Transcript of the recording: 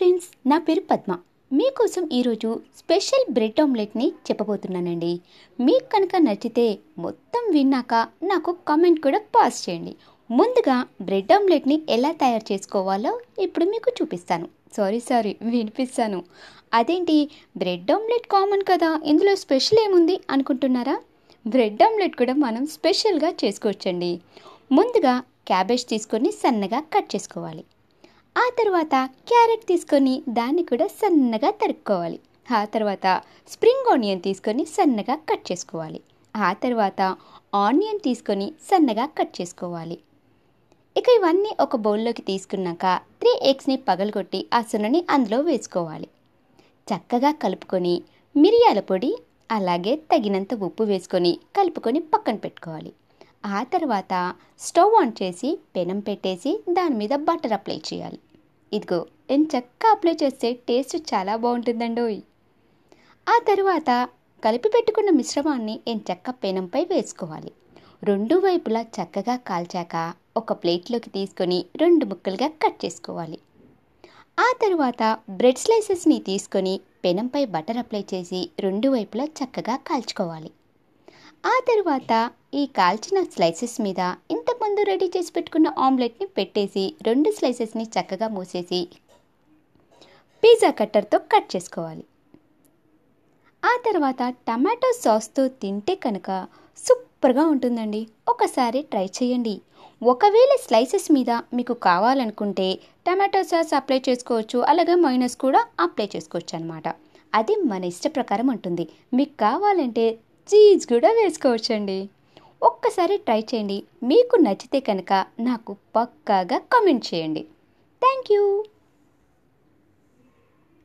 Friends నా పేరు పద్మ. మీకోసం ఈరోజు స్పెషల్ బ్రెడ్ ఆమ్లెట్ని చెప్పబోతున్నానండి. మీకు కనుక నచ్చితే మొత్తం విన్నాక నాకు కామెంట్ కూడా పాస్ చేయండి. ముందుగా బ్రెడ్ ఆమ్లెట్ని ఎలా తయారు చేసుకోవాలో ఇప్పుడు మీకు చూపిస్తాను. సారీ సారీ వినిపిస్తాను. అదేంటి బ్రెడ్ ఆమ్లెట్ కామన్ కదా ఇందులో స్పెషల్ ఏముంది అనుకుంటున్నారా? బ్రెడ్ ఆమ్లెట్ కూడా మనం స్పెషల్గా చేసుకోవచ్చండి. ముందుగా క్యాబేజ్ తీసుకొని సన్నగా కట్ చేసుకోవాలి. ఆ తర్వాత క్యారెట్ తీసుకొని దాన్ని కూడా సన్నగా తరుక్కోవాలి. ఆ తర్వాత స్ప్రింగ్ ఆనియన్ తీసుకొని సన్నగా కట్ చేసుకోవాలి. ఆ తర్వాత ఆనియన్ తీసుకొని సన్నగా కట్ చేసుకోవాలి. ఇక ఇవన్నీ ఒక బౌల్లోకి తీసుకున్నాక త్రీ ఎగ్స్ని పగలగొట్టి ఆ సున్నని అందులో వేసుకోవాలి. చక్కగా కలుపుకొని మిరియాల పొడి అలాగే తగినంత ఉప్పు వేసుకొని కలుపుకొని పక్కన పెట్టుకోవాలి. ఆ తర్వాత స్టవ్ ఆన్ చేసి పెనం పెట్టేసి దాని మీద బటర్ అప్లై చేయాలి. ఇదిగో నేను చక్క అప్లై చేస్తే టేస్ట్ చాలా బాగుంటుందండోయ్. ఆ తర్వాత కలిపి పెట్టుకున్న మిశ్రమాన్ని ఎంచక్క పెనంపై వేసుకోవాలి. రెండు వైపులా చక్కగా కాల్చాక ఒక ప్లేట్లోకి తీసుకొని రెండు ముక్కలుగా కట్ చేసుకోవాలి. ఆ తర్వాత బ్రెడ్ స్లైసెస్ని తీసుకొని పెనంపై బటర్ అప్లై చేసి రెండు వైపులా చక్కగా కాల్చుకోవాలి. ఆ తర్వాత ఈ కాల్చిన స్లైసెస్ మీద ఇంతకుముందు రెడీ చేసి పెట్టుకున్న ఆమ్లెట్ని పెట్టేసి రెండు స్లైసెస్ని చక్కగా మూసేసి పిజ్జా కట్టర్తో కట్ చేసుకోవాలి. ఆ తర్వాత టమాటో సాస్తో తింటే కనుక సూపర్గా ఉంటుందండి. ఒకసారి ట్రై చేయండి. ఒకవేళ స్లైసెస్ మీద మీకు కావాలనుకుంటే టమాటో సాస్ అప్లై చేసుకోవచ్చు అలాగే మైనస్ కూడా అప్లై చేసుకోవచ్చు అనమాట అది మన ఇష్ట ప్రకారం ఉంటుంది. మీకు కావాలంటే చీజ్ కూడా వేసుకోవచ్చండి. ఒక్కసారి ట్రై చేయండి. మీకు నచ్చితే కనుక నాకు పక్కాగా కామెంట్ చేయండి. Thank you.